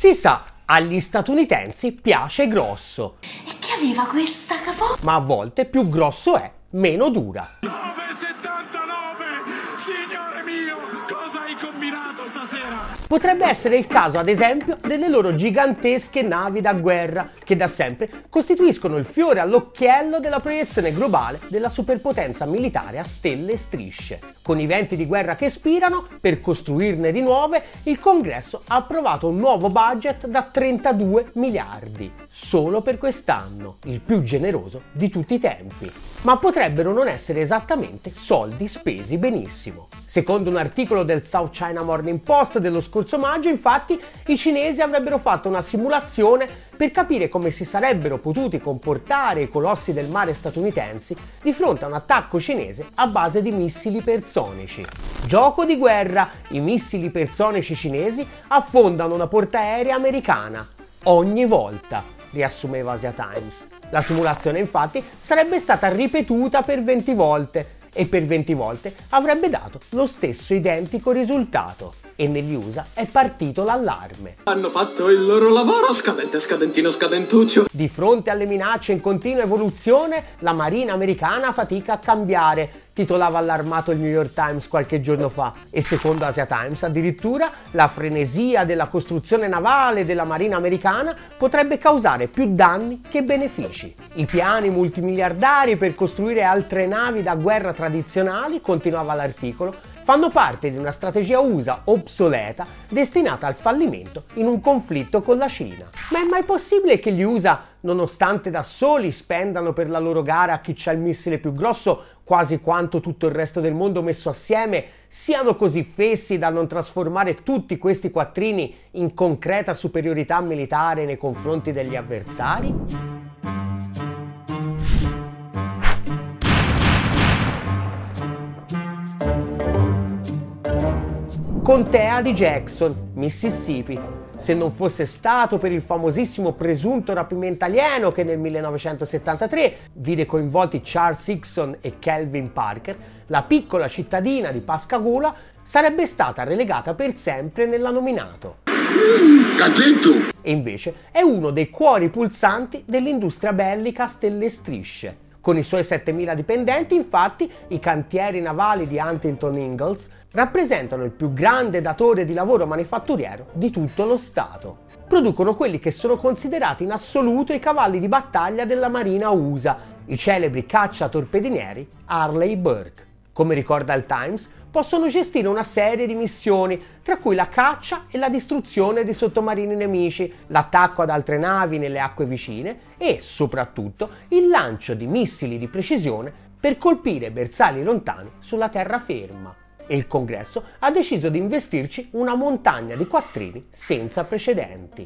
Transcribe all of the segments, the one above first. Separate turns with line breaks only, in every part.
Si sa, agli statunitensi piace grosso.
E che aveva questa capo?
Ma a volte più grosso è, meno dura. Potrebbe essere il caso, ad esempio, delle loro gigantesche navi da guerra, che da sempre costituiscono il fiore all'occhiello della proiezione globale della superpotenza militare a stelle e strisce. Con i venti di guerra che spirano, per costruirne di nuove, il Congresso ha approvato un nuovo budget da 32 miliardi, solo per quest'anno, il più generoso di tutti i tempi. Ma potrebbero non essere esattamente soldi spesi benissimo. Secondo un articolo del South China Morning Post dello scorso maggio, infatti, i cinesi avrebbero fatto una simulazione per capire come si sarebbero potuti comportare i colossi del mare statunitensi di fronte a un attacco cinese a base di missili personici. Gioco di guerra, i missili personici cinesi affondano una portaerei americana ogni volta, riassumeva Asia Times. La simulazione infatti sarebbe stata ripetuta per 20 volte e per 20 volte avrebbe dato lo stesso identico risultato. E negli USA è partito l'allarme.
Hanno fatto il loro lavoro, scadente, scadentino, scadentuccio.
Di fronte alle minacce in continua evoluzione, la Marina americana fatica a cambiare, titolava allarmato il New York Times qualche giorno fa. E secondo Asia Times, addirittura, la frenesia della costruzione navale della Marina americana potrebbe causare più danni che benefici. I piani multimiliardari per costruire altre navi da guerra tradizionali, continuava l'articolo, fanno parte di una strategia USA obsoleta destinata al fallimento in un conflitto con la Cina. Ma è mai possibile che gli USA, nonostante da soli spendano per la loro gara a chi c'ha il missile più grosso quasi quanto tutto il resto del mondo messo assieme, siano così fessi da non trasformare tutti questi quattrini in concreta superiorità militare nei confronti degli avversari? Contea di Jackson, Mississippi. Se non fosse stato per il famosissimo presunto rapimento alieno che nel 1973 vide coinvolti Charles Hickson e Kelvin Parker, la piccola cittadina di Pascagoula sarebbe stata relegata per sempre nell'anominato. E invece è uno dei cuori pulsanti dell'industria bellica a stelle strisce. Con i suoi 7.000 dipendenti, infatti, i cantieri navali di Huntington Ingalls rappresentano il più grande datore di lavoro manifatturiero di tutto lo Stato. Producono quelli che sono considerati in assoluto i cavalli di battaglia della Marina USA, i celebri caccia-torpedinieri Harley Burke. Come ricorda il Times, possono gestire una serie di missioni, tra cui la caccia e la distruzione di sottomarini nemici, l'attacco ad altre navi nelle acque vicine e, soprattutto, il lancio di missili di precisione per colpire bersagli lontani sulla terraferma e il congresso ha deciso di investirci una montagna di quattrini senza precedenti.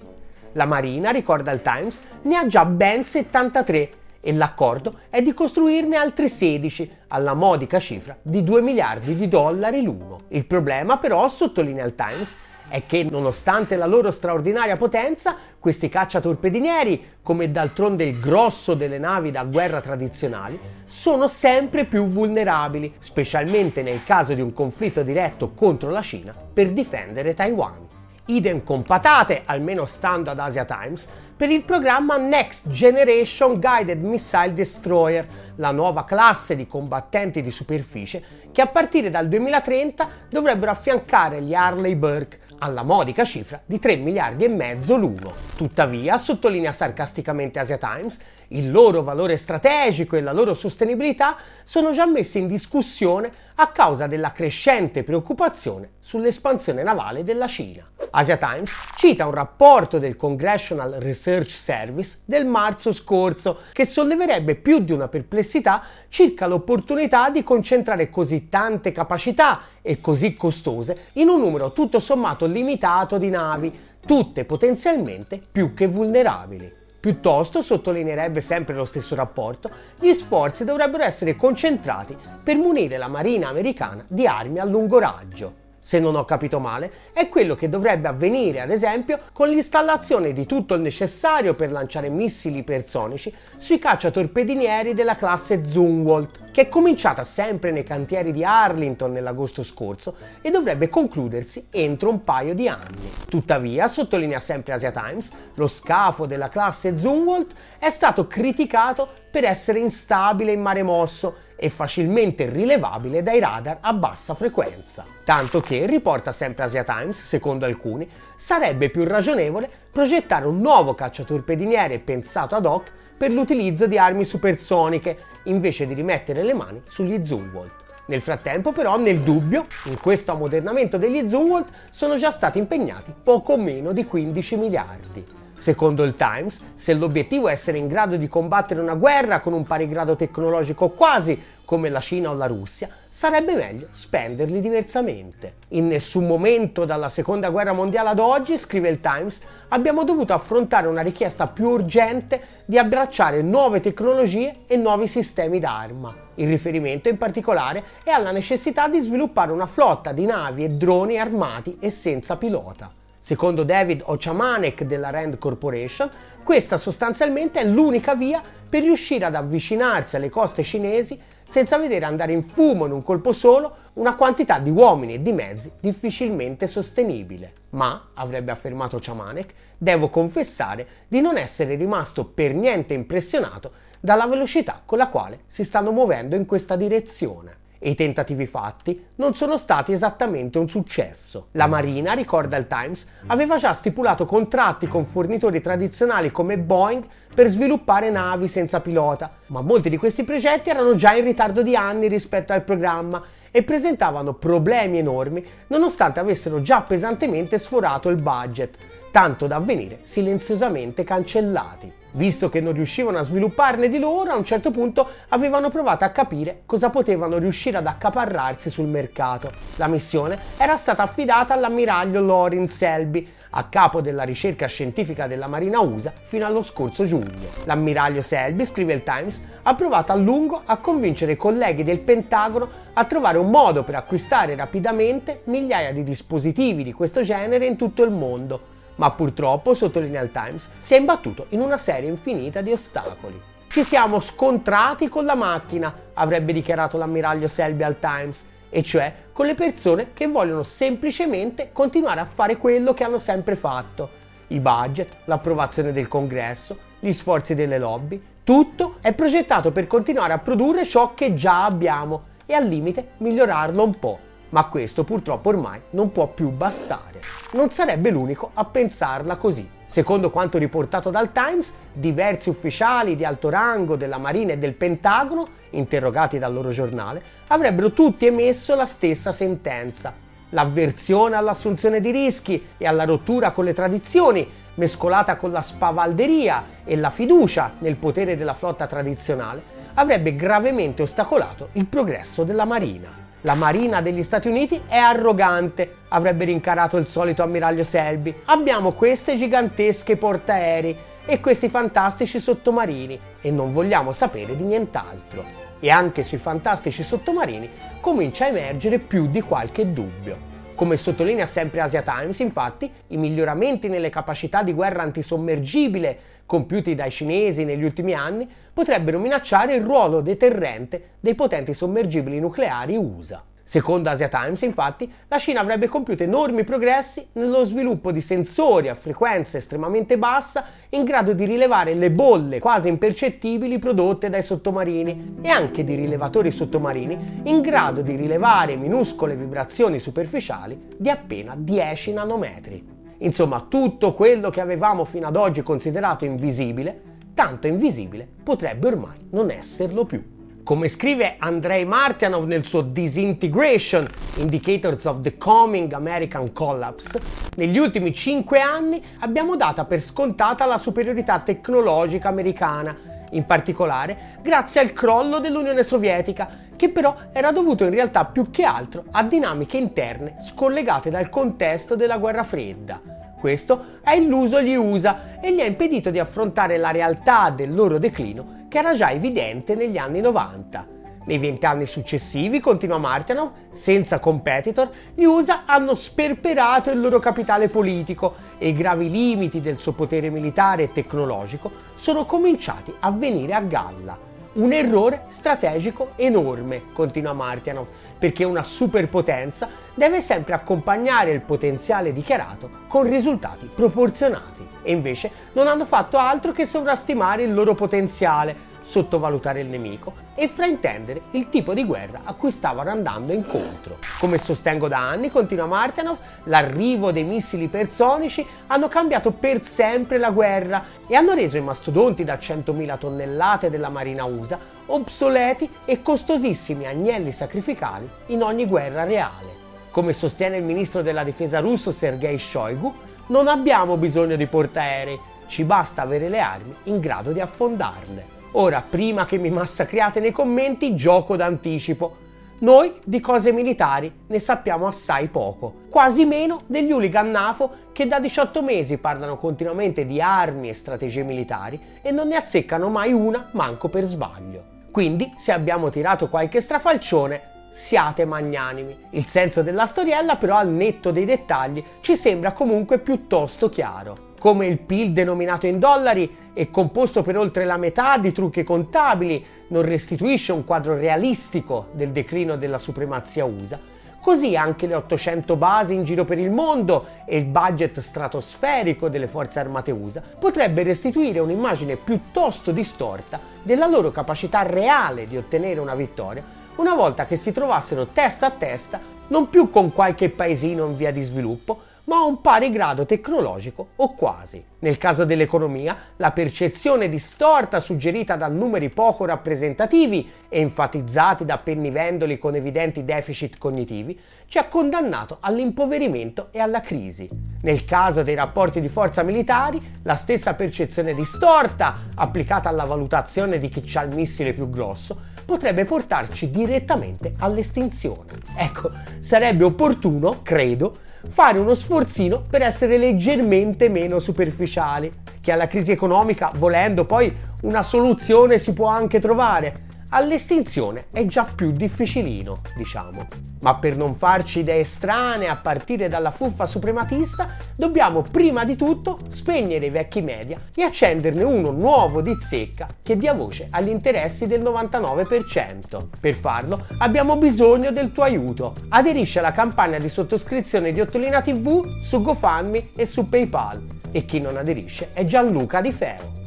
La Marina, ricorda il Times, ne ha già ben 73 e l'accordo è di costruirne altri 16 alla modica cifra di 2 miliardi di dollari l'uno. Il problema però, sottolinea il Times, è che nonostante la loro straordinaria potenza, questi cacciatorpedinieri, come d'altronde il grosso delle navi da guerra tradizionali, sono sempre più vulnerabili, specialmente nel caso di un conflitto diretto contro la Cina per difendere Taiwan. Idem con patate, almeno stando ad Asia Times, per il programma Next Generation Guided Missile Destroyer, la nuova classe di combattenti di superficie che a partire dal 2030 dovrebbero affiancare gli Harley Burke alla modica cifra di 3 miliardi e mezzo l'uno. Tuttavia, sottolinea sarcasticamente Asia Times, il loro valore strategico e la loro sostenibilità sono già messi in discussione a causa della crescente preoccupazione sull'espansione navale della Cina. Asia Times cita un rapporto del Congressional Research Service del marzo scorso che solleverebbe più di una perplessità circa l'opportunità di concentrare così tante capacità e così costose in un numero tutto sommato limitato di navi, tutte potenzialmente più che vulnerabili. Piuttosto, sottolineerebbe sempre lo stesso rapporto, gli sforzi dovrebbero essere concentrati per munire la Marina americana di armi a lungo raggio. Se non ho capito male, è quello che dovrebbe avvenire, ad esempio, con l'installazione di tutto il necessario per lanciare missili ipersonici sui cacciatorpedinieri della classe Zumwalt, che è cominciata sempre nei cantieri di Arlington nell'agosto scorso e dovrebbe concludersi entro un paio di anni. Tuttavia, sottolinea sempre Asia Times, lo scafo della classe Zumwalt è stato criticato per essere instabile in mare mosso e facilmente rilevabile dai radar a bassa frequenza. Tanto che, riporta sempre Asia Times, secondo alcuni, sarebbe più ragionevole progettare un nuovo cacciatorpediniere pensato ad hoc per l'utilizzo di armi supersoniche, invece di rimettere le mani sugli Zumwalt. Nel frattempo, però, nel dubbio, in questo ammodernamento degli Zumwalt sono già stati impegnati poco meno di 15 miliardi. Secondo il Times, se l'obiettivo è essere in grado di combattere una guerra con un pari grado tecnologico quasi come la Cina o la Russia, sarebbe meglio spenderli diversamente. In nessun momento dalla seconda guerra mondiale ad oggi, scrive il Times, abbiamo dovuto affrontare una richiesta più urgente di abbracciare nuove tecnologie e nuovi sistemi d'arma. Il riferimento in particolare è alla necessità di sviluppare una flotta di navi e droni armati e senza pilota. Secondo David Ochamanek della Rand Corporation, questa sostanzialmente è l'unica via per riuscire ad avvicinarsi alle coste cinesi senza vedere andare in fumo in un colpo solo una quantità di uomini e di mezzi difficilmente sostenibile. Ma, avrebbe affermato Chamanek, devo confessare di non essere rimasto per niente impressionato dalla velocità con la quale si stanno muovendo in questa direzione e i tentativi fatti non sono stati esattamente un successo. La Marina, ricorda il Times, aveva già stipulato contratti con fornitori tradizionali come Boeing per sviluppare navi senza pilota, ma molti di questi progetti erano già in ritardo di anni rispetto al programma e presentavano problemi enormi nonostante avessero già pesantemente sforato il budget, tanto da venire silenziosamente cancellati. Visto che non riuscivano a svilupparne di loro, a un certo punto avevano provato a capire cosa potevano riuscire ad accaparrarsi sul mercato. La missione era stata affidata all'ammiraglio Lorin Selby, a capo della ricerca scientifica della Marina USA fino allo scorso giugno. L'ammiraglio Selby, scrive il Times, ha provato a lungo a convincere i colleghi del Pentagono a trovare un modo per acquistare rapidamente migliaia di dispositivi di questo genere in tutto il mondo ma purtroppo, sottolinea il Times, si è imbattuto in una serie infinita di ostacoli. Ci siamo scontrati con la macchina, avrebbe dichiarato l'ammiraglio Selby al Times, e cioè con le persone che vogliono semplicemente continuare a fare quello che hanno sempre fatto. I budget, l'approvazione del congresso, gli sforzi delle lobby, tutto è progettato per continuare a produrre ciò che già abbiamo e al limite migliorarlo un po' ma questo purtroppo ormai non può più bastare. Non sarebbe l'unico a pensarla così. Secondo quanto riportato dal Times, diversi ufficiali di alto rango della Marina e del Pentagono, interrogati dal loro giornale, avrebbero tutti emesso la stessa sentenza. L'avversione all'assunzione di rischi e alla rottura con le tradizioni, mescolata con la spavalderia e la fiducia nel potere della flotta tradizionale, avrebbe gravemente ostacolato il progresso della Marina. La Marina degli Stati Uniti è arrogante, avrebbe rincarato il solito ammiraglio Selby. Abbiamo queste gigantesche portaerei e questi fantastici sottomarini e non vogliamo sapere di nient'altro. E anche sui fantastici sottomarini comincia a emergere più di qualche dubbio. Come sottolinea sempre Asia Times, infatti, i miglioramenti nelle capacità di guerra antisommergibile compiuti dai cinesi negli ultimi anni potrebbero minacciare il ruolo deterrente dei potenti sommergibili nucleari USA. Secondo Asia Times, infatti, la Cina avrebbe compiuto enormi progressi nello sviluppo di sensori a frequenza estremamente bassa in grado di rilevare le bolle quasi impercettibili prodotte dai sottomarini e anche di rilevatori sottomarini in grado di rilevare minuscole vibrazioni superficiali di appena 10 nanometri. Insomma, tutto quello che avevamo fino ad oggi considerato invisibile, tanto invisibile potrebbe ormai non esserlo più. Come scrive Andrei Martianov nel suo Disintegration, Indicators of the Coming American Collapse, negli ultimi cinque anni abbiamo data per scontata la superiorità tecnologica americana, in particolare grazie al crollo dell'Unione Sovietica, che però era dovuto in realtà più che altro a dinamiche interne scollegate dal contesto della guerra fredda. Questo ha illuso gli USA e gli ha impedito di affrontare la realtà del loro declino che era già evidente negli anni 90. Nei vent'anni successivi, continua Martianov, senza competitor, gli USA hanno sperperato il loro capitale politico e i gravi limiti del suo potere militare e tecnologico sono cominciati a venire a galla. Un errore strategico enorme, continua Martianov, perché una superpotenza deve sempre accompagnare il potenziale dichiarato con risultati proporzionati. E invece non hanno fatto altro che sovrastimare il loro potenziale, sottovalutare il nemico e fraintendere il tipo di guerra a cui stavano andando incontro. Come sostengo da anni, continua Martianov, l'arrivo dei missili ipersonici hanno cambiato per sempre la guerra e hanno reso i mastodonti da 100.000 tonnellate della Marina USA obsoleti e costosissimi agnelli sacrificali in ogni guerra reale. Come sostiene il ministro della difesa russo Sergei Shoigu, non abbiamo bisogno di portaerei, ci basta avere le armi in grado di affondarle. Ora, prima che mi massacriate nei commenti, gioco d'anticipo. Noi di cose militari ne sappiamo assai poco, quasi meno degli hooligan NAFO che da 18 mesi parlano continuamente di armi e strategie militari e non ne azzeccano mai una manco per sbaglio. Quindi, se abbiamo tirato qualche strafalcione, siate magnanimi. Il senso della storiella, però, al netto dei dettagli, ci sembra comunque piuttosto chiaro. Come il PIL denominato in dollari e composto per oltre la metà di trucchi contabili non restituisce un quadro realistico del declino della supremazia USA, così anche le 800 basi in giro per il mondo e il budget stratosferico delle forze armate USA potrebbe restituire un'immagine piuttosto distorta della loro capacità reale di ottenere una vittoria una volta che si trovassero testa a testa non più con qualche paesino in via di sviluppo, ma a un pari grado tecnologico o quasi. Nel caso dell'economia, la percezione distorta suggerita da numeri poco rappresentativi e enfatizzati da pennivendoli con evidenti deficit cognitivi ci ha condannato all'impoverimento e alla crisi. Nel caso dei rapporti di forza militari, la stessa percezione distorta, applicata alla valutazione di chi ha il missile più grosso, potrebbe portarci direttamente all'estinzione. Ecco, sarebbe opportuno, credo, fare uno sforzino per essere leggermente meno superficiali, che alla crisi economica, volendo poi, una soluzione si può anche trovare all'estinzione è già più difficilino, diciamo. Ma per non farci idee strane a partire dalla fuffa suprematista, dobbiamo prima di tutto spegnere i vecchi media e accenderne uno nuovo di zecca che dia voce agli interessi del 99%. Per farlo abbiamo bisogno del tuo aiuto. Aderisci alla campagna di sottoscrizione di Ottolina TV su GoFundMe e su PayPal. E chi non aderisce è Gianluca Di Feo.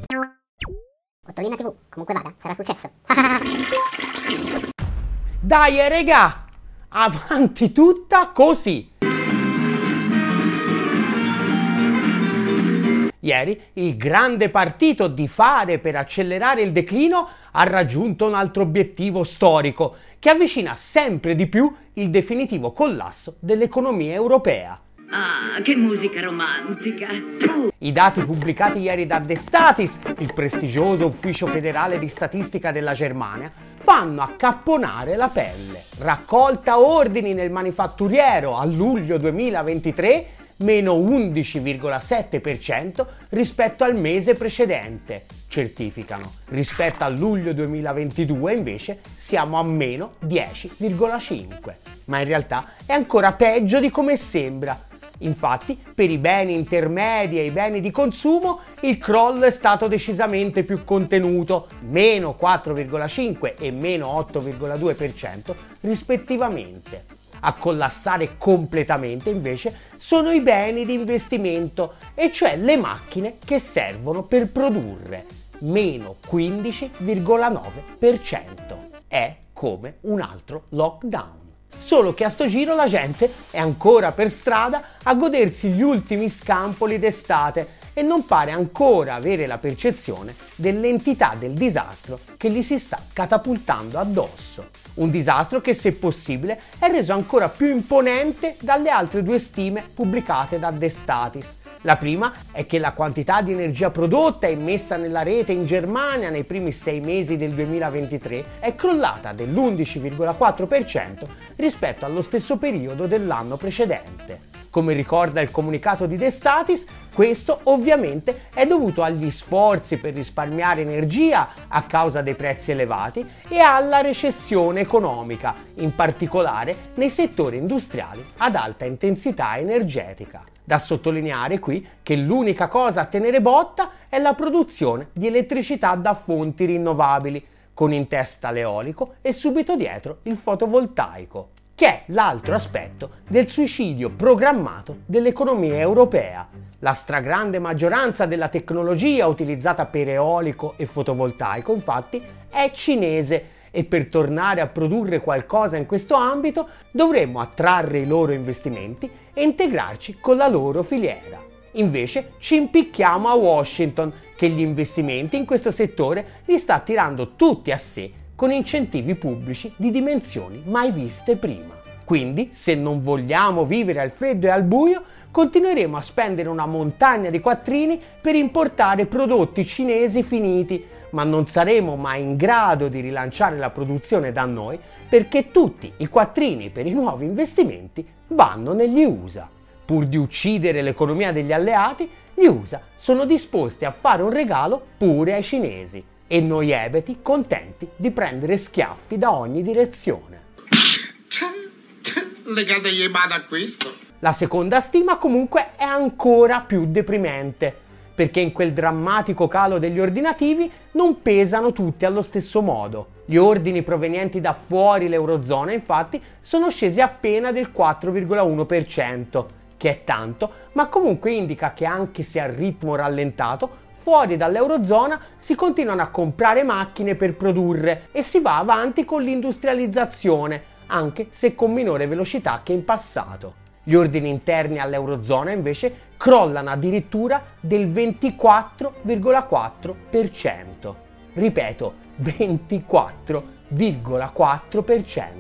Ottolina TV, comunque vada, sarà successo.
Dai, eh, regà, avanti tutta così. Ieri il grande partito di fare per accelerare il declino ha raggiunto un altro obiettivo storico che avvicina sempre di più il definitivo collasso dell'economia europea.
Ah, che musica romantica.
I dati pubblicati ieri da The Statis, il prestigioso ufficio federale di statistica della Germania, fanno accapponare la pelle. Raccolta ordini nel manifatturiero a luglio 2023 meno 11,7% rispetto al mese precedente, certificano. Rispetto a luglio 2022 invece siamo a meno 10,5%. Ma in realtà è ancora peggio di come sembra Infatti, per i beni intermedi e i beni di consumo, il crollo è stato decisamente più contenuto, meno 4,5 e meno 8,2% rispettivamente. A collassare completamente invece sono i beni di investimento, e cioè le macchine che servono per produrre, meno 15,9%. È come un altro lockdown. Solo che a sto giro la gente è ancora per strada a godersi gli ultimi scampoli d'estate e non pare ancora avere la percezione dell'entità del disastro che gli si sta catapultando addosso. Un disastro che, se possibile, è reso ancora più imponente dalle altre due stime pubblicate da The Statis. La prima è che la quantità di energia prodotta e immessa nella rete in Germania nei primi sei mesi del 2023 è crollata dell'11,4% rispetto allo stesso periodo dell'anno precedente. Come ricorda il comunicato di De Statis, questo ovviamente è dovuto agli sforzi per risparmiare energia a causa dei prezzi elevati e alla recessione economica, in particolare nei settori industriali ad alta intensità energetica. Da sottolineare qui che l'unica cosa a tenere botta è la produzione di elettricità da fonti rinnovabili, con in testa l'eolico e subito dietro il fotovoltaico che è l'altro aspetto del suicidio programmato dell'economia europea. La stragrande maggioranza della tecnologia utilizzata per eolico e fotovoltaico infatti è cinese e per tornare a produrre qualcosa in questo ambito dovremmo attrarre i loro investimenti e integrarci con la loro filiera. Invece ci impicchiamo a Washington che gli investimenti in questo settore li sta tirando tutti a sé con incentivi pubblici di dimensioni mai viste prima. Quindi, se non vogliamo vivere al freddo e al buio, continueremo a spendere una montagna di quattrini per importare prodotti cinesi finiti, ma non saremo mai in grado di rilanciare la produzione da noi perché tutti i quattrini per i nuovi investimenti vanno negli USA. Pur di uccidere l'economia degli alleati, gli USA sono disposti a fare un regalo pure ai cinesi e noi ebeti contenti di prendere schiaffi da ogni direzione.
Legategli mano a questo.
La seconda stima comunque è ancora più deprimente, perché in quel drammatico calo degli ordinativi non pesano tutti allo stesso modo. Gli ordini provenienti da fuori l'Eurozona infatti sono scesi appena del 4,1%, che è tanto, ma comunque indica che anche se a ritmo rallentato fuori dall'Eurozona si continuano a comprare macchine per produrre e si va avanti con l'industrializzazione, anche se con minore velocità che in passato. Gli ordini interni all'Eurozona invece crollano addirittura del 24,4%. Ripeto, 24,4%.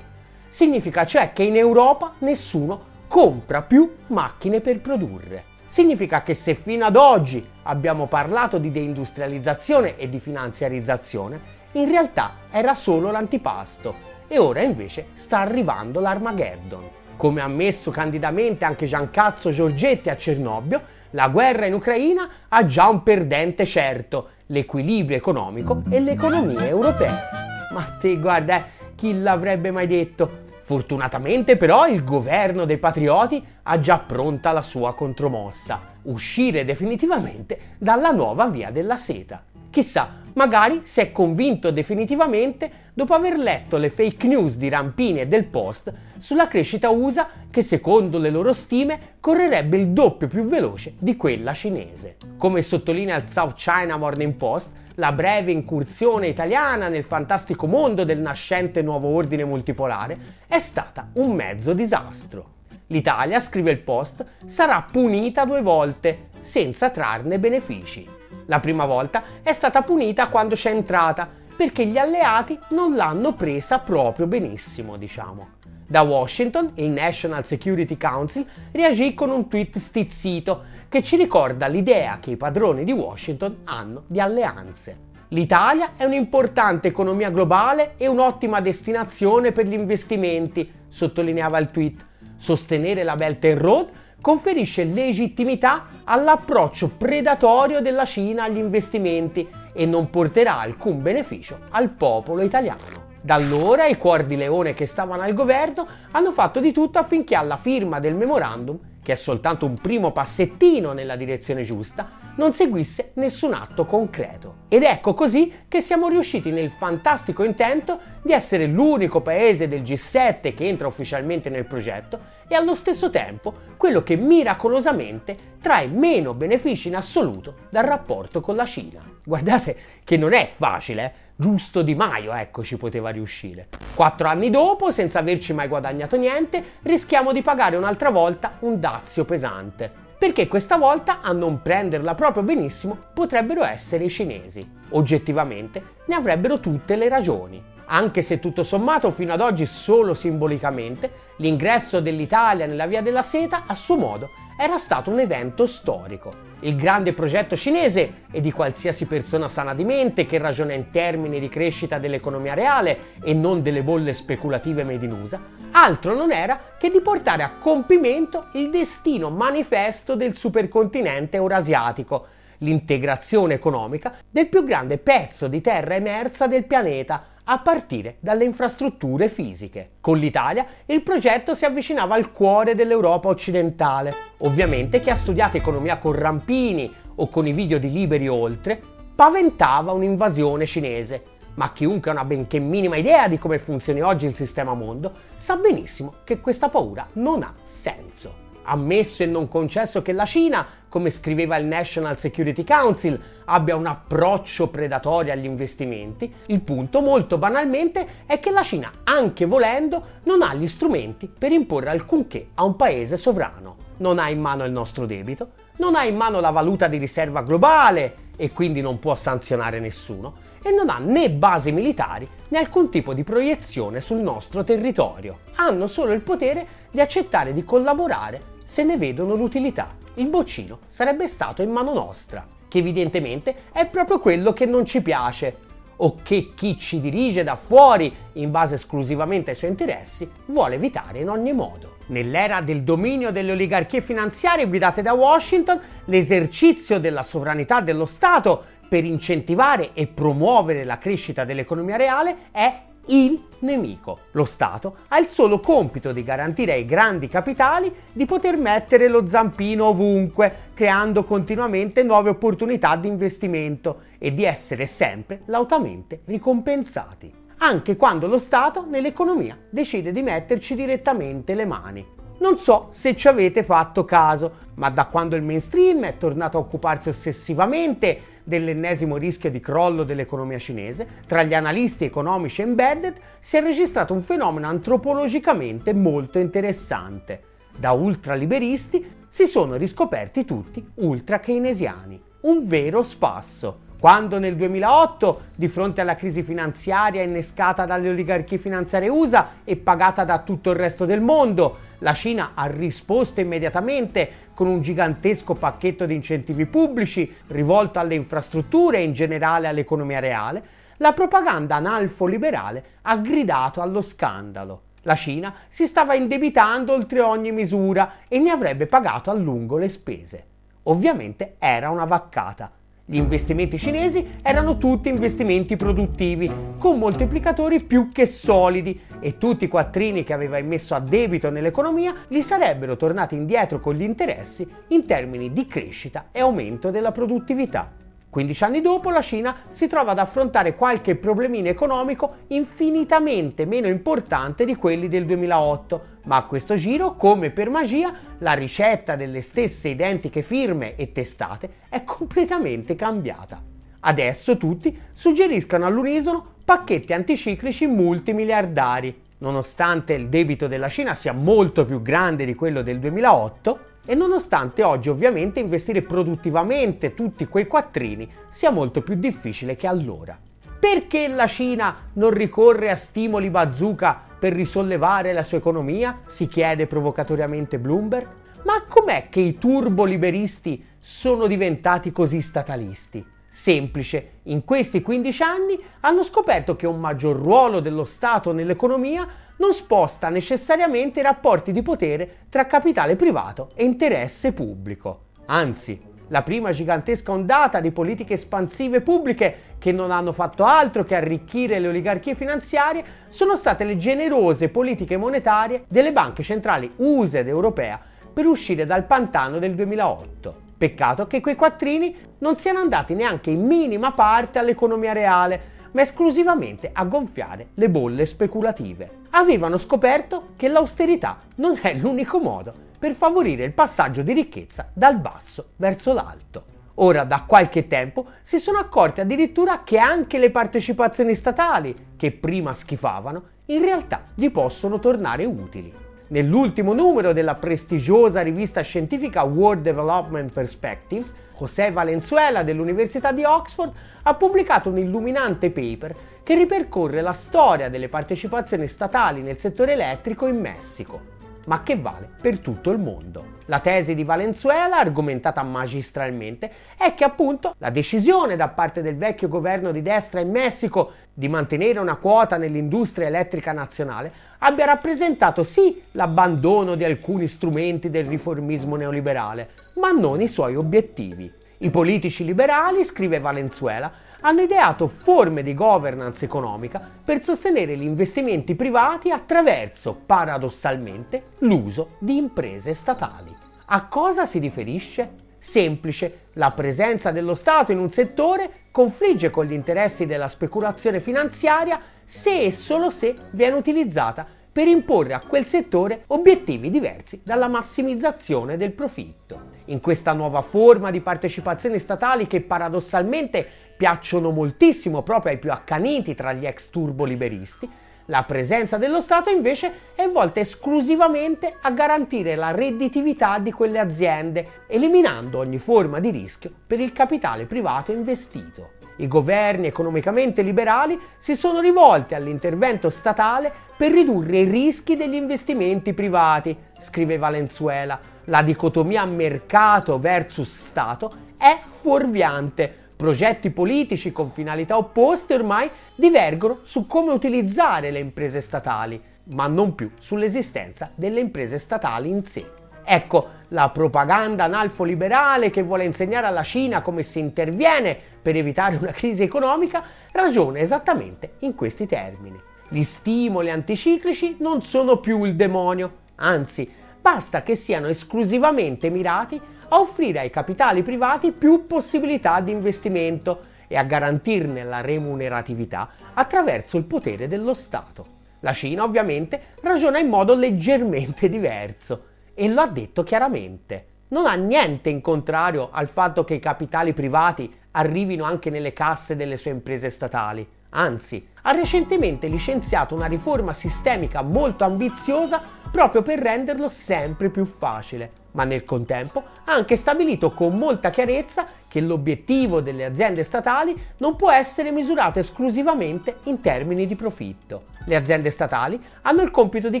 Significa cioè che in Europa nessuno compra più macchine per produrre. Significa che se fino ad oggi abbiamo parlato di deindustrializzazione e di finanziarizzazione, in realtà era solo l'antipasto e ora invece sta arrivando l'Armageddon. Come ha ammesso candidamente anche Giancazzo Giorgetti a Cernobbio, la guerra in Ucraina ha già un perdente certo, l'equilibrio economico e l'economia europea. Ma te guarda, eh, chi l'avrebbe mai detto? Fortunatamente però il governo dei patrioti ha già pronta la sua contromossa, uscire definitivamente dalla nuova via della seta. Chissà, magari si è convinto definitivamente dopo aver letto le fake news di Rampini e del Post sulla crescita USA che secondo le loro stime correrebbe il doppio più veloce di quella cinese. Come sottolinea il South China Morning Post, la breve incursione italiana nel fantastico mondo del nascente nuovo ordine multipolare è stata un mezzo disastro. L'Italia, scrive il Post, sarà punita due volte, senza trarne benefici. La prima volta è stata punita quando c'è entrata, perché gli alleati non l'hanno presa proprio benissimo, diciamo. Da Washington il National Security Council reagì con un tweet stizzito che ci ricorda l'idea che i padroni di Washington hanno di alleanze. L'Italia è un'importante economia globale e un'ottima destinazione per gli investimenti, sottolineava il tweet. Sostenere la Belt and Road conferisce legittimità all'approccio predatorio della Cina agli investimenti e non porterà alcun beneficio al popolo italiano. Da allora i cuor di leone che stavano al governo hanno fatto di tutto affinché alla firma del memorandum che è soltanto un primo passettino nella direzione giusta, non seguisse nessun atto concreto. Ed ecco così che siamo riusciti nel fantastico intento di essere l'unico paese del G7 che entra ufficialmente nel progetto e allo stesso tempo quello che miracolosamente trae meno benefici in assoluto dal rapporto con la Cina. Guardate che non è facile, eh? giusto Di Maio, ecco, ci poteva riuscire. Quattro anni dopo, senza averci mai guadagnato niente, rischiamo di pagare un'altra volta un dazio pesante. Perché questa volta a non prenderla proprio benissimo potrebbero essere i cinesi. Oggettivamente ne avrebbero tutte le ragioni. Anche se tutto sommato fino ad oggi solo simbolicamente, l'ingresso dell'Italia nella Via della Seta a suo modo era stato un evento storico. Il grande progetto cinese e di qualsiasi persona sana di mente che ragiona in termini di crescita dell'economia reale e non delle bolle speculative made in USA, altro non era che di portare a compimento il destino manifesto del supercontinente eurasiatico, l'integrazione economica del più grande pezzo di terra emersa del pianeta, a partire dalle infrastrutture fisiche. Con l'Italia il progetto si avvicinava al cuore dell'Europa occidentale. Ovviamente chi ha studiato economia con Rampini o con i video di Liberi Oltre paventava un'invasione cinese, ma chiunque ha una benché minima idea di come funzioni oggi il sistema mondo sa benissimo che questa paura non ha senso ammesso e non concesso che la Cina, come scriveva il National Security Council, abbia un approccio predatorio agli investimenti, il punto molto banalmente è che la Cina, anche volendo, non ha gli strumenti per imporre alcunché a un paese sovrano. Non ha in mano il nostro debito, non ha in mano la valuta di riserva globale e quindi non può sanzionare nessuno e non ha né basi militari né alcun tipo di proiezione sul nostro territorio. Hanno solo il potere di accettare di collaborare se ne vedono l'utilità. Il boccino sarebbe stato in mano nostra, che evidentemente è proprio quello che non ci piace, o che chi ci dirige da fuori, in base esclusivamente ai suoi interessi, vuole evitare in ogni modo. Nell'era del dominio delle oligarchie finanziarie guidate da Washington, l'esercizio della sovranità dello Stato per incentivare e promuovere la crescita dell'economia reale è il nemico. Lo Stato ha il solo compito di garantire ai grandi capitali di poter mettere lo zampino ovunque, creando continuamente nuove opportunità di investimento e di essere sempre lautamente ricompensati. Anche quando lo Stato nell'economia decide di metterci direttamente le mani. Non so se ci avete fatto caso, ma da quando il mainstream è tornato a occuparsi ossessivamente dell'ennesimo rischio di crollo dell'economia cinese, tra gli analisti economici embedded si è registrato un fenomeno antropologicamente molto interessante. Da ultraliberisti si sono riscoperti tutti ultra-keynesiani. Un vero spasso. Quando nel 2008, di fronte alla crisi finanziaria innescata dalle oligarchie finanziarie USA e pagata da tutto il resto del mondo, la Cina ha risposto immediatamente con un gigantesco pacchetto di incentivi pubblici rivolto alle infrastrutture e in generale all'economia reale, la propaganda analfo-liberale ha gridato allo scandalo. La Cina si stava indebitando oltre ogni misura e ne avrebbe pagato a lungo le spese. Ovviamente era una vaccata, gli investimenti cinesi erano tutti investimenti produttivi, con moltiplicatori più che solidi e tutti i quattrini che aveva immesso a debito nell'economia gli sarebbero tornati indietro con gli interessi in termini di crescita e aumento della produttività. 15 anni dopo la Cina si trova ad affrontare qualche problemino economico infinitamente meno importante di quelli del 2008, ma a questo giro, come per magia, la ricetta delle stesse identiche firme e testate è completamente cambiata. Adesso tutti suggeriscono all'unisono pacchetti anticiclici multimiliardari. Nonostante il debito della Cina sia molto più grande di quello del 2008, e nonostante oggi ovviamente investire produttivamente tutti quei quattrini sia molto più difficile che allora. Perché la Cina non ricorre a stimoli bazooka per risollevare la sua economia? si chiede provocatoriamente Bloomberg. Ma com'è che i turboliberisti sono diventati così statalisti? Semplice, in questi 15 anni hanno scoperto che un maggior ruolo dello Stato nell'economia non sposta necessariamente i rapporti di potere tra capitale privato e interesse pubblico. Anzi, la prima gigantesca ondata di politiche espansive pubbliche che non hanno fatto altro che arricchire le oligarchie finanziarie sono state le generose politiche monetarie delle banche centrali USA ed europea per uscire dal pantano del 2008. Peccato che quei quattrini non siano andati neanche in minima parte all'economia reale, ma esclusivamente a gonfiare le bolle speculative. Avevano scoperto che l'austerità non è l'unico modo per favorire il passaggio di ricchezza dal basso verso l'alto. Ora da qualche tempo si sono accorti addirittura che anche le partecipazioni statali, che prima schifavano, in realtà gli possono tornare utili. Nell'ultimo numero della prestigiosa rivista scientifica World Development Perspectives, José Valenzuela dell'Università di Oxford ha pubblicato un illuminante paper che ripercorre la storia delle partecipazioni statali nel settore elettrico in Messico. Ma che vale per tutto il mondo. La tesi di Valenzuela, argomentata magistralmente, è che appunto la decisione da parte del vecchio governo di destra in Messico di mantenere una quota nell'industria elettrica nazionale abbia rappresentato sì l'abbandono di alcuni strumenti del riformismo neoliberale, ma non i suoi obiettivi. I politici liberali, scrive Valenzuela, hanno ideato forme di governance economica per sostenere gli investimenti privati attraverso, paradossalmente, l'uso di imprese statali. A cosa si riferisce? Semplice, la presenza dello Stato in un settore confligge con gli interessi della speculazione finanziaria se e solo se viene utilizzata per imporre a quel settore obiettivi diversi dalla massimizzazione del profitto. In questa nuova forma di partecipazioni statali che paradossalmente piacciono moltissimo proprio ai più accaniti tra gli ex turboliberisti, la presenza dello Stato invece è volta esclusivamente a garantire la redditività di quelle aziende, eliminando ogni forma di rischio per il capitale privato investito. I governi economicamente liberali si sono rivolti all'intervento statale per ridurre i rischi degli investimenti privati, scrive Valenzuela. La dicotomia mercato versus Stato è fuorviante Progetti politici con finalità opposte ormai divergono su come utilizzare le imprese statali, ma non più sull'esistenza delle imprese statali in sé. Ecco, la propaganda analfo-liberale che vuole insegnare alla Cina come si interviene per evitare una crisi economica ragiona esattamente in questi termini. Gli stimoli anticiclici non sono più il demonio, anzi, basta che siano esclusivamente mirati a offrire ai capitali privati più possibilità di investimento e a garantirne la remuneratività attraverso il potere dello Stato. La Cina ovviamente ragiona in modo leggermente diverso e lo ha detto chiaramente. Non ha niente in contrario al fatto che i capitali privati arrivino anche nelle casse delle sue imprese statali. Anzi, ha recentemente licenziato una riforma sistemica molto ambiziosa proprio per renderlo sempre più facile ma nel contempo ha anche stabilito con molta chiarezza che l'obiettivo delle aziende statali non può essere misurato esclusivamente in termini di profitto. Le aziende statali hanno il compito di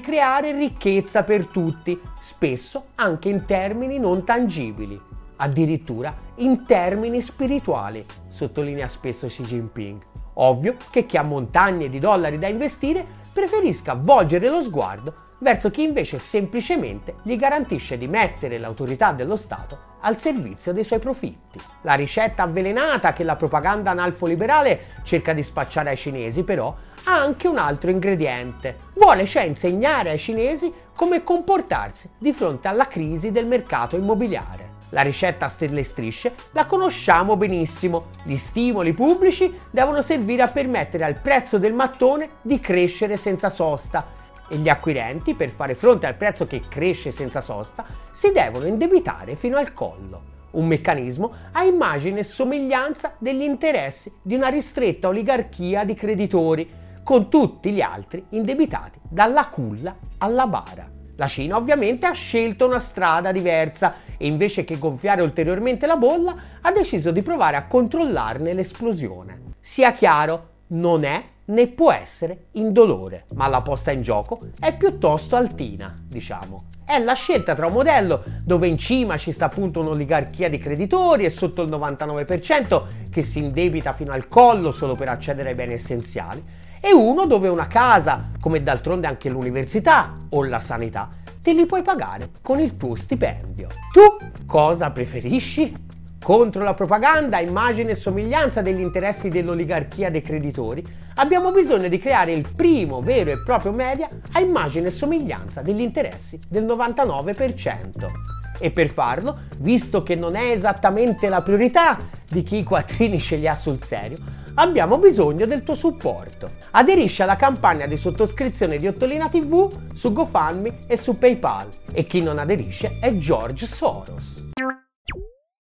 creare ricchezza per tutti, spesso anche in termini non tangibili, addirittura in termini spirituali, sottolinea spesso Xi Jinping. Ovvio che chi ha montagne di dollari da investire preferisca volgere lo sguardo verso chi invece semplicemente gli garantisce di mettere l'autorità dello Stato al servizio dei suoi profitti. La ricetta avvelenata che la propaganda analfo-liberale cerca di spacciare ai cinesi però ha anche un altro ingrediente. Vuole cioè insegnare ai cinesi come comportarsi di fronte alla crisi del mercato immobiliare. La ricetta a stelle strisce la conosciamo benissimo. Gli stimoli pubblici devono servire a permettere al prezzo del mattone di crescere senza sosta e gli acquirenti, per fare fronte al prezzo che cresce senza sosta, si devono indebitare fino al collo. Un meccanismo a immagine e somiglianza degli interessi di una ristretta oligarchia di creditori, con tutti gli altri indebitati dalla culla alla bara. La Cina ovviamente ha scelto una strada diversa e invece che gonfiare ulteriormente la bolla ha deciso di provare a controllarne l'esplosione. Sia chiaro, non è né può essere indolore, ma la posta in gioco è piuttosto altina, diciamo. È la scelta tra un modello dove in cima ci sta appunto un'oligarchia di creditori e sotto il 99% che si indebita fino al collo solo per accedere ai beni essenziali, e uno dove una casa, come d'altronde anche l'università o la sanità, te li puoi pagare con il tuo stipendio. Tu cosa preferisci? Contro la propaganda, immagine e somiglianza degli interessi dell'oligarchia dei creditori, abbiamo bisogno di creare il primo vero e proprio media a immagine e somiglianza degli interessi del 99%. E per farlo, visto che non è esattamente la priorità di chi i quattrini ce li ha sul serio, abbiamo bisogno del tuo supporto. Aderisci alla campagna di sottoscrizione di Ottolina TV su GoFundMe e su PayPal e chi non aderisce è George Soros.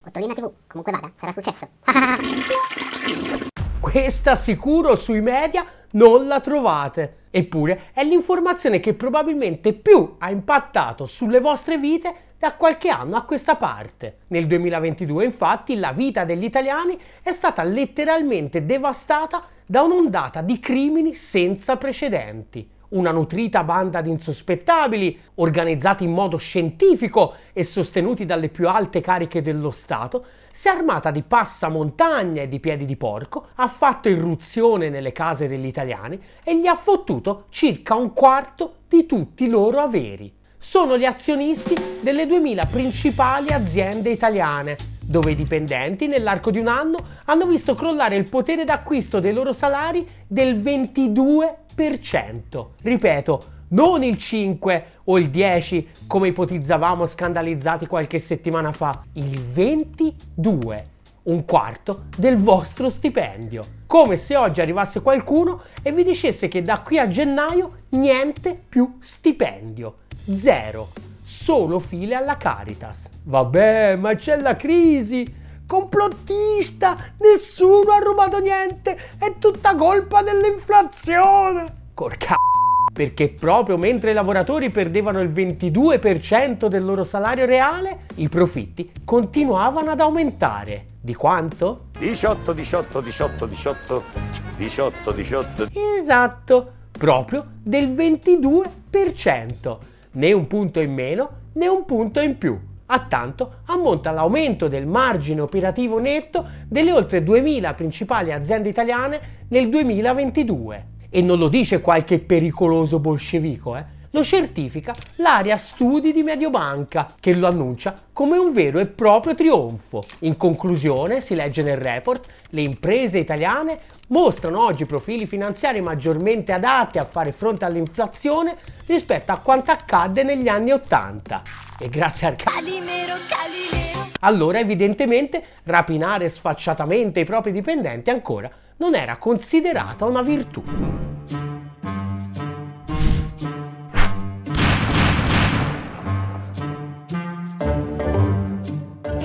Ottolina TV, comunque vada, sarà successo.
Questa sicuro sui media non la trovate. Eppure è l'informazione che probabilmente più ha impattato sulle vostre vite da qualche anno a questa parte. Nel 2022 infatti la vita degli italiani è stata letteralmente devastata da un'ondata di crimini senza precedenti. una nutrita banda di insospettabili, organizzati in modo scientifico e sostenuti dalle più alte cariche dello Stato, si è armata di passamontagna e di piedi di porco, ha fatto irruzione nelle case degli italiani e gli ha fottuto circa un quarto di tutti i loro averi. Sono gli azionisti delle 2000 principali aziende italiane, dove i dipendenti nell'arco di un anno hanno visto crollare il potere d'acquisto dei loro salari del 22%. Ripeto, non il 5 o il 10 come ipotizzavamo scandalizzati qualche settimana fa, il 22, un quarto del vostro stipendio. Come se oggi arrivasse qualcuno e vi dicesse che da qui a gennaio niente più stipendio, zero, solo file alla Caritas. Vabbè, ma c'è la crisi! Complottista! Nessuno ha rubato niente! È tutta colpa dell'inflazione! Corca perché proprio mentre i lavoratori perdevano il 22% del loro salario reale, i profitti continuavano ad aumentare. Di quanto?
18, 18, 18, 18, 18, 18.
Esatto, proprio del 22%. Né un punto in meno né un punto in più. A tanto ammonta l'aumento del margine operativo netto delle oltre 2000 principali aziende italiane nel 2022 e non lo dice qualche pericoloso bolscevico, eh? Lo certifica l'area studi di Mediobanca, che lo annuncia come un vero e proprio trionfo. In conclusione, si legge nel report, le imprese italiane mostrano oggi profili finanziari maggiormente adatti a fare fronte all'inflazione rispetto a quanto accadde negli anni Ottanta. E grazie al Calimero, Calimero. Allora, evidentemente, rapinare sfacciatamente i propri dipendenti ancora non era considerata una virtù.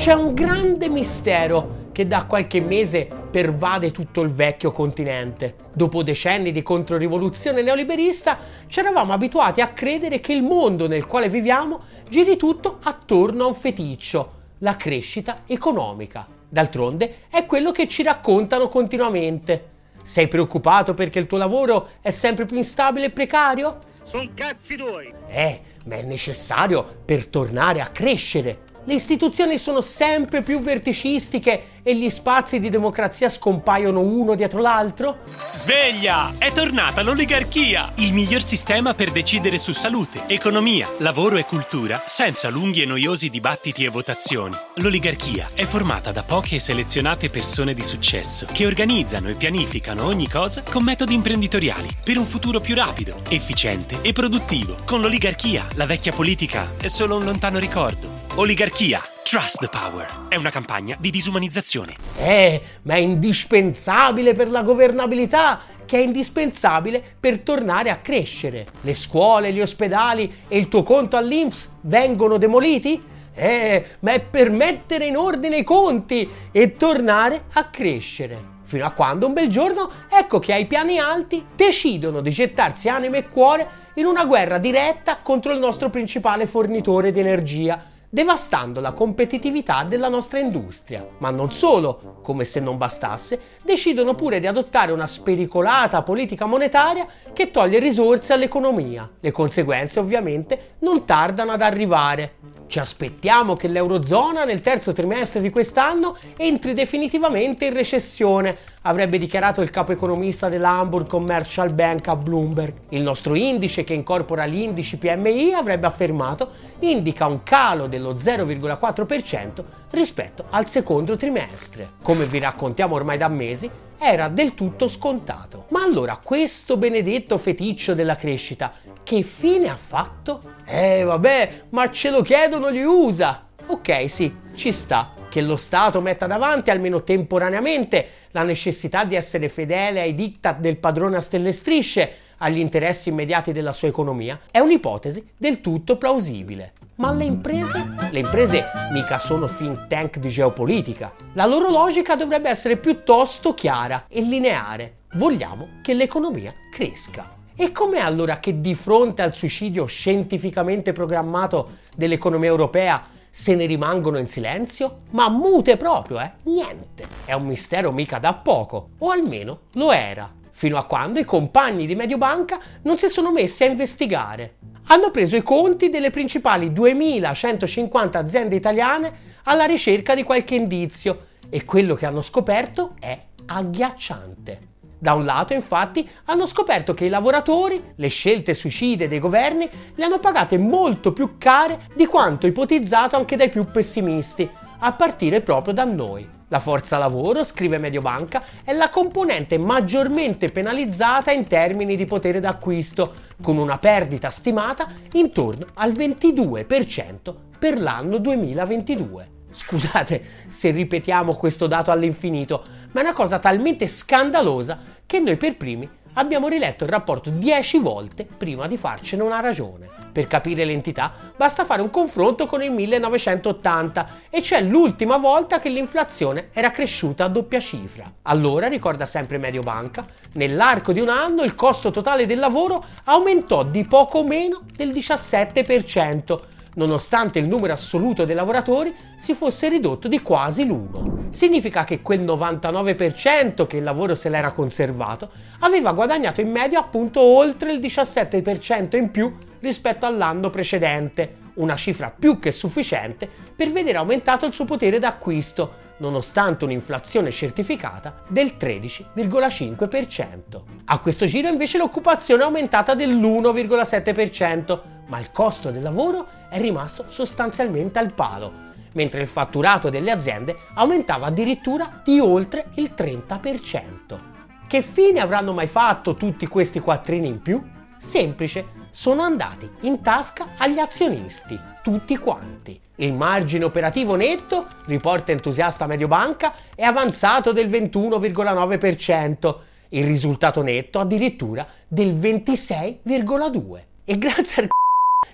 C'è un grande mistero che da qualche mese pervade tutto il vecchio continente. Dopo decenni di controrivoluzione neoliberista, ci eravamo abituati a credere che il mondo nel quale viviamo giri tutto attorno a un feticcio, la crescita economica. D'altronde è quello che ci raccontano continuamente. Sei preoccupato perché il tuo lavoro è sempre più instabile e precario?
Sono cazzi tuoi!
Eh, ma è necessario per tornare a crescere. Le istituzioni sono sempre più verticistiche e gli spazi di democrazia scompaiono uno dietro l'altro?
Sveglia! È tornata l'oligarchia! Il miglior sistema per decidere su salute, economia, lavoro e cultura senza lunghi e noiosi dibattiti e votazioni. L'oligarchia è formata da poche e selezionate persone di successo che organizzano e pianificano ogni cosa con metodi imprenditoriali per un futuro più rapido, efficiente e produttivo. Con l'oligarchia la vecchia politica è solo un lontano ricordo. Oligarchia. Trust the Power. È una campagna di disumanizzazione.
Eh, ma è indispensabile per la governabilità, che è indispensabile per tornare a crescere. Le scuole, gli ospedali e il tuo conto all'Inps vengono demoliti? Eh, ma è per mettere in ordine i conti e tornare a crescere. Fino a quando un bel giorno, ecco che ai piani alti decidono di gettarsi anima e cuore in una guerra diretta contro il nostro principale fornitore di energia, devastando la competitività della nostra industria. Ma non solo, come se non bastasse, decidono pure di adottare una spericolata politica monetaria che toglie risorse all'economia. Le conseguenze ovviamente non tardano ad arrivare. Ci aspettiamo che l'Eurozona nel terzo trimestre di quest'anno entri definitivamente in recessione, avrebbe dichiarato il capo economista dell'Hamburg Commercial Bank a Bloomberg. Il nostro indice, che incorpora gli indici PMI, avrebbe affermato, indica un calo dello 0,4% rispetto al secondo trimestre. Come vi raccontiamo ormai da mesi, era del tutto scontato. Ma allora questo benedetto feticcio della crescita, che fine ha fatto? Eh vabbè, ma ce lo chiedono gli USA. Ok, sì, ci sta che lo Stato metta davanti, almeno temporaneamente, la necessità di essere fedele ai diktat del padrone a stelle strisce, agli interessi immediati della sua economia, è un'ipotesi del tutto plausibile. Ma le imprese? Le imprese mica sono think tank di geopolitica. La loro logica dovrebbe essere piuttosto chiara e lineare. Vogliamo che l'economia cresca. E com'è allora che di fronte al suicidio scientificamente programmato dell'economia europea se ne rimangono in silenzio? Ma mute proprio, eh? Niente. È un mistero mica da poco, o almeno lo era. fino a quando i compagni di Mediobanca non si sono messi a investigare. Hanno preso i conti delle principali 2150 aziende italiane alla ricerca di qualche indizio e quello che hanno scoperto è agghiacciante. Da un lato, infatti, hanno scoperto che i lavoratori, le scelte suicide dei governi, le hanno pagate molto più care di quanto ipotizzato anche dai più pessimisti, a partire proprio da noi. La forza lavoro, scrive Mediobanca, è la componente maggiormente penalizzata in termini di potere d'acquisto, con una perdita stimata intorno al 22% per l'anno 2022. Scusate se ripetiamo questo dato all'infinito, ma è una cosa talmente scandalosa che noi per primi abbiamo riletto il rapporto 10 volte prima di farcene una ragione. Per capire l'entità basta fare un confronto con il 1980 e cioè l'ultima volta che l'inflazione era cresciuta a doppia cifra. Allora, ricorda sempre Mediobanca, nell'arco di un anno il costo totale del lavoro aumentò di poco meno del 17%, nonostante il numero assoluto dei lavoratori si fosse ridotto di quasi l'1. Significa che quel 99% che il lavoro se l'era conservato aveva guadagnato in media appunto oltre il 17% in più rispetto all'anno precedente, una cifra più che sufficiente per vedere aumentato il suo potere d'acquisto, nonostante un'inflazione certificata del 13,5%. A questo giro invece l'occupazione è aumentata dell'1,7%, ma il costo del lavoro è rimasto sostanzialmente al palo, mentre il fatturato delle aziende aumentava addirittura di oltre il 30%. Che fine avranno mai fatto tutti questi quattrini in più? Semplice, sono andati in tasca agli azionisti, tutti quanti. Il margine operativo netto, riporta entusiasta Mediobanca, è avanzato del 21,9%, il risultato netto addirittura del 26,2%. E grazie al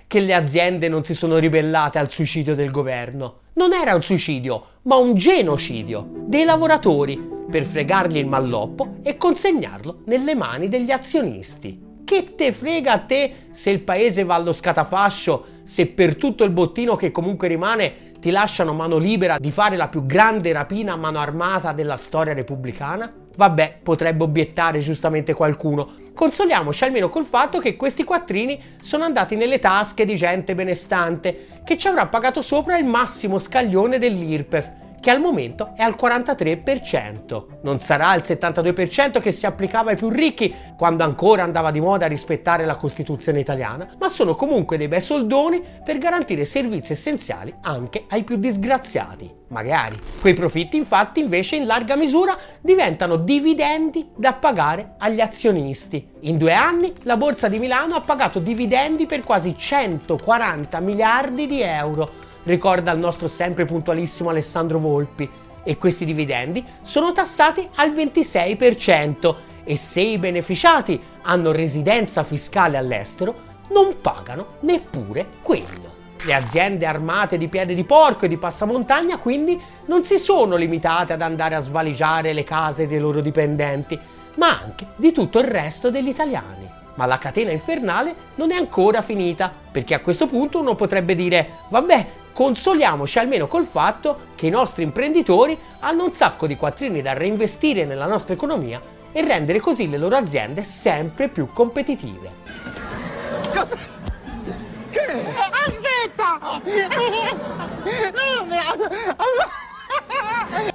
che le aziende non si sono ribellate al suicidio del governo. Non era un suicidio, ma un genocidio dei lavoratori per fregargli il malloppo e consegnarlo nelle mani degli azionisti. Che te frega a te se il paese va allo scatafascio, se per tutto il bottino che comunque rimane ti lasciano mano libera di fare la più grande rapina a mano armata della storia repubblicana? Vabbè, potrebbe obiettare giustamente qualcuno. Consoliamoci almeno col fatto che questi quattrini sono andati nelle tasche di gente benestante, che ci avrà pagato sopra il massimo scaglione dell'IRPEF, che al momento è al 43%. Non sarà il 72% che si applicava ai più ricchi quando ancora andava di moda rispettare la Costituzione italiana, ma sono comunque dei bei soldoni per garantire servizi essenziali anche ai più disgraziati. Magari. Quei profitti infatti invece in larga misura diventano dividendi da pagare agli azionisti. In due anni la Borsa di Milano ha pagato dividendi per quasi 140 miliardi di euro ricorda il nostro sempre puntualissimo Alessandro Volpi, e questi dividendi sono tassati al 26% e se i beneficiati hanno residenza fiscale all'estero non pagano neppure quello. Le aziende armate di piede di porco e di passamontagna quindi non si sono limitate ad andare a svaligiare le case dei loro dipendenti, ma anche di tutto il resto degli italiani. Ma la catena infernale non è ancora finita, perché a questo punto uno potrebbe dire, vabbè, consoliamoci almeno col fatto che i nostri imprenditori hanno un sacco di quattrini da reinvestire nella nostra economia e rendere così le loro aziende sempre più competitive.
Cosa? Che? Aspetta!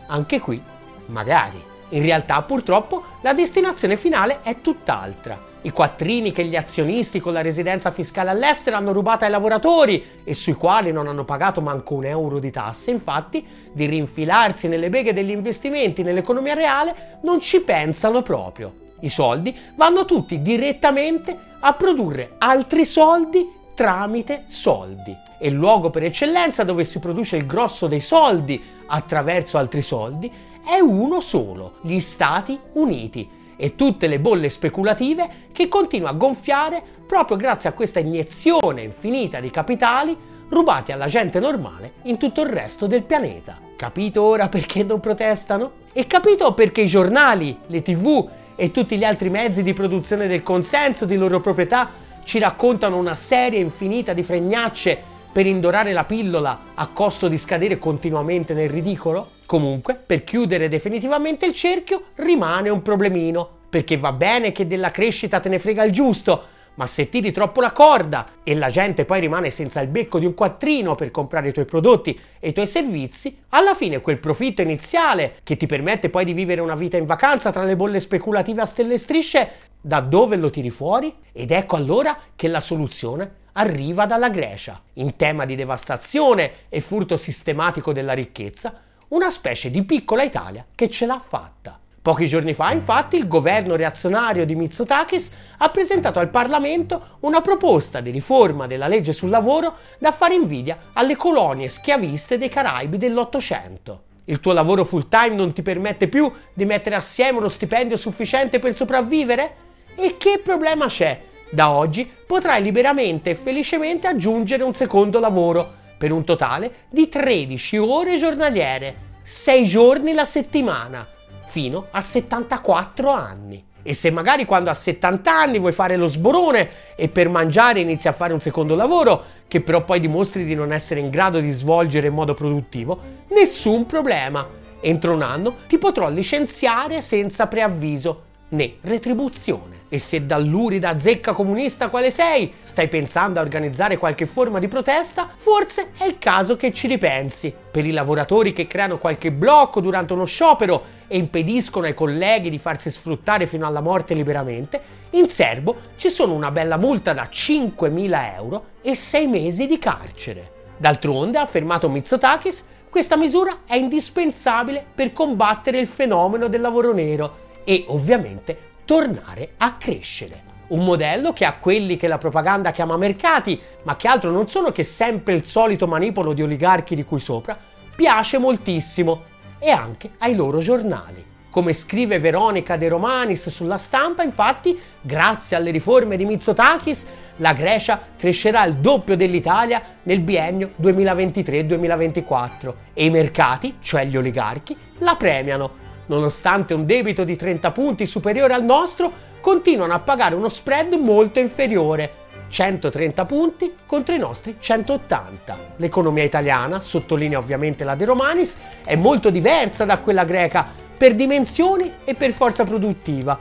Anche qui, magari. In realtà, purtroppo, la destinazione finale è tutt'altra. I quattrini che gli azionisti con la residenza fiscale all'estero hanno rubato ai lavoratori e sui quali non hanno pagato manco un euro di tasse, infatti, di rinfilarsi nelle beghe degli investimenti nell'economia reale non ci pensano proprio. I soldi vanno tutti direttamente a produrre altri soldi tramite soldi. E il luogo per eccellenza dove si produce il grosso dei soldi attraverso altri soldi è uno solo, gli Stati Uniti e tutte le bolle speculative che continua a gonfiare proprio grazie a questa iniezione infinita di capitali rubati alla gente normale in tutto il resto del pianeta. Capito ora perché non protestano? E capito perché i giornali, le tv e tutti gli altri mezzi di produzione del consenso di loro proprietà ci raccontano una serie infinita di fregnacce per indorare la pillola a costo di scadere continuamente nel ridicolo? Comunque, per chiudere definitivamente il cerchio, rimane un problemino. perché va bene che della crescita te ne frega il giusto, ma se tiri troppo la corda e la gente poi rimane senza il becco di un quattrino per comprare i tuoi prodotti e i tuoi servizi, alla fine quel profitto iniziale che ti permette poi di vivere una vita in vacanza tra le bolle speculative a stelle e strisce, da dove lo tiri fuori? Ed ecco allora che la soluzione arriva dalla Grecia, in tema di devastazione e furto sistematico della ricchezza, una specie di piccola Italia che ce l'ha fatta. Pochi giorni fa, infatti, il governo reazionario di Mitsotakis ha presentato al Parlamento una proposta di riforma della legge sul lavoro da fare invidia alle colonie schiaviste dei Caraibi dell'Ottocento. Il tuo lavoro full time non ti permette più di mettere assieme uno stipendio sufficiente per sopravvivere? E che problema c'è? Da oggi potrai liberamente e felicemente aggiungere un secondo lavoro per un totale di 13 ore giornaliere, 6 giorni la settimana fino a 74 anni. E se magari quando a 70 anni vuoi fare lo sborone e per mangiare inizi a fare un secondo lavoro, che però poi dimostri di non essere in grado di svolgere in modo produttivo, nessun problema. Entro un anno ti potrò licenziare senza preavviso né retribuzione. E se dall'urida zecca comunista quale sei stai pensando a organizzare qualche forma di protesta, forse è il caso che ci ripensi. Per i lavoratori che creano qualche blocco durante uno sciopero e impediscono ai colleghi di farsi sfruttare fino alla morte liberamente, in serbo ci sono una bella multa da 5.000 euro e 6 mesi di carcere. D'altronde, ha affermato Mitsotakis, questa misura è indispensabile per combattere il fenomeno del lavoro nero e ovviamente tornare a crescere. Un modello che ha quelli che la propaganda chiama mercati, ma che altro non sono che sempre il solito manipolo di oligarchi di cui sopra, piace moltissimo e anche ai loro giornali. Come scrive Veronica De Romanis sulla stampa, infatti, grazie alle riforme di Mitsotakis, la Grecia crescerà il doppio dell'Italia nel biennio 2023-2024 e i mercati, cioè gli oligarchi, la premiano nonostante un debito di 30 punti superiore al nostro, continuano a pagare uno spread molto inferiore, 130 punti contro i nostri 180. L'economia italiana, sottolinea ovviamente la De Romanis, è molto diversa da quella greca per dimensioni e per forza produttiva.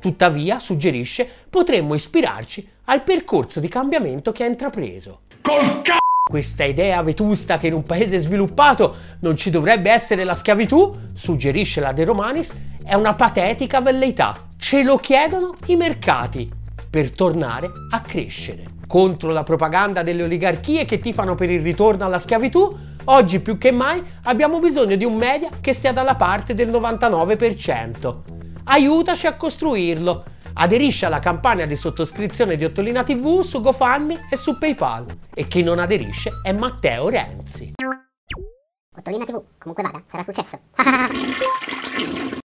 Tuttavia, suggerisce, potremmo ispirarci al percorso di cambiamento che ha intrapreso. Col c***o! Questa idea vetusta che in un paese sviluppato non ci dovrebbe essere la schiavitù, suggerisce la De Romanis, è una patetica velleità. Ce lo chiedono i mercati per tornare a crescere. Contro la propaganda delle oligarchie che tifano per il ritorno alla schiavitù, oggi più che mai abbiamo bisogno di un media che stia dalla parte del 99%. Aiutaci a costruirlo Aderisce alla campagna di sottoscrizione di Ottolina TV su GoFundMe e su PayPal. E chi non aderisce è Matteo Renzi.
Ottolina TV, comunque vada, sarà successo.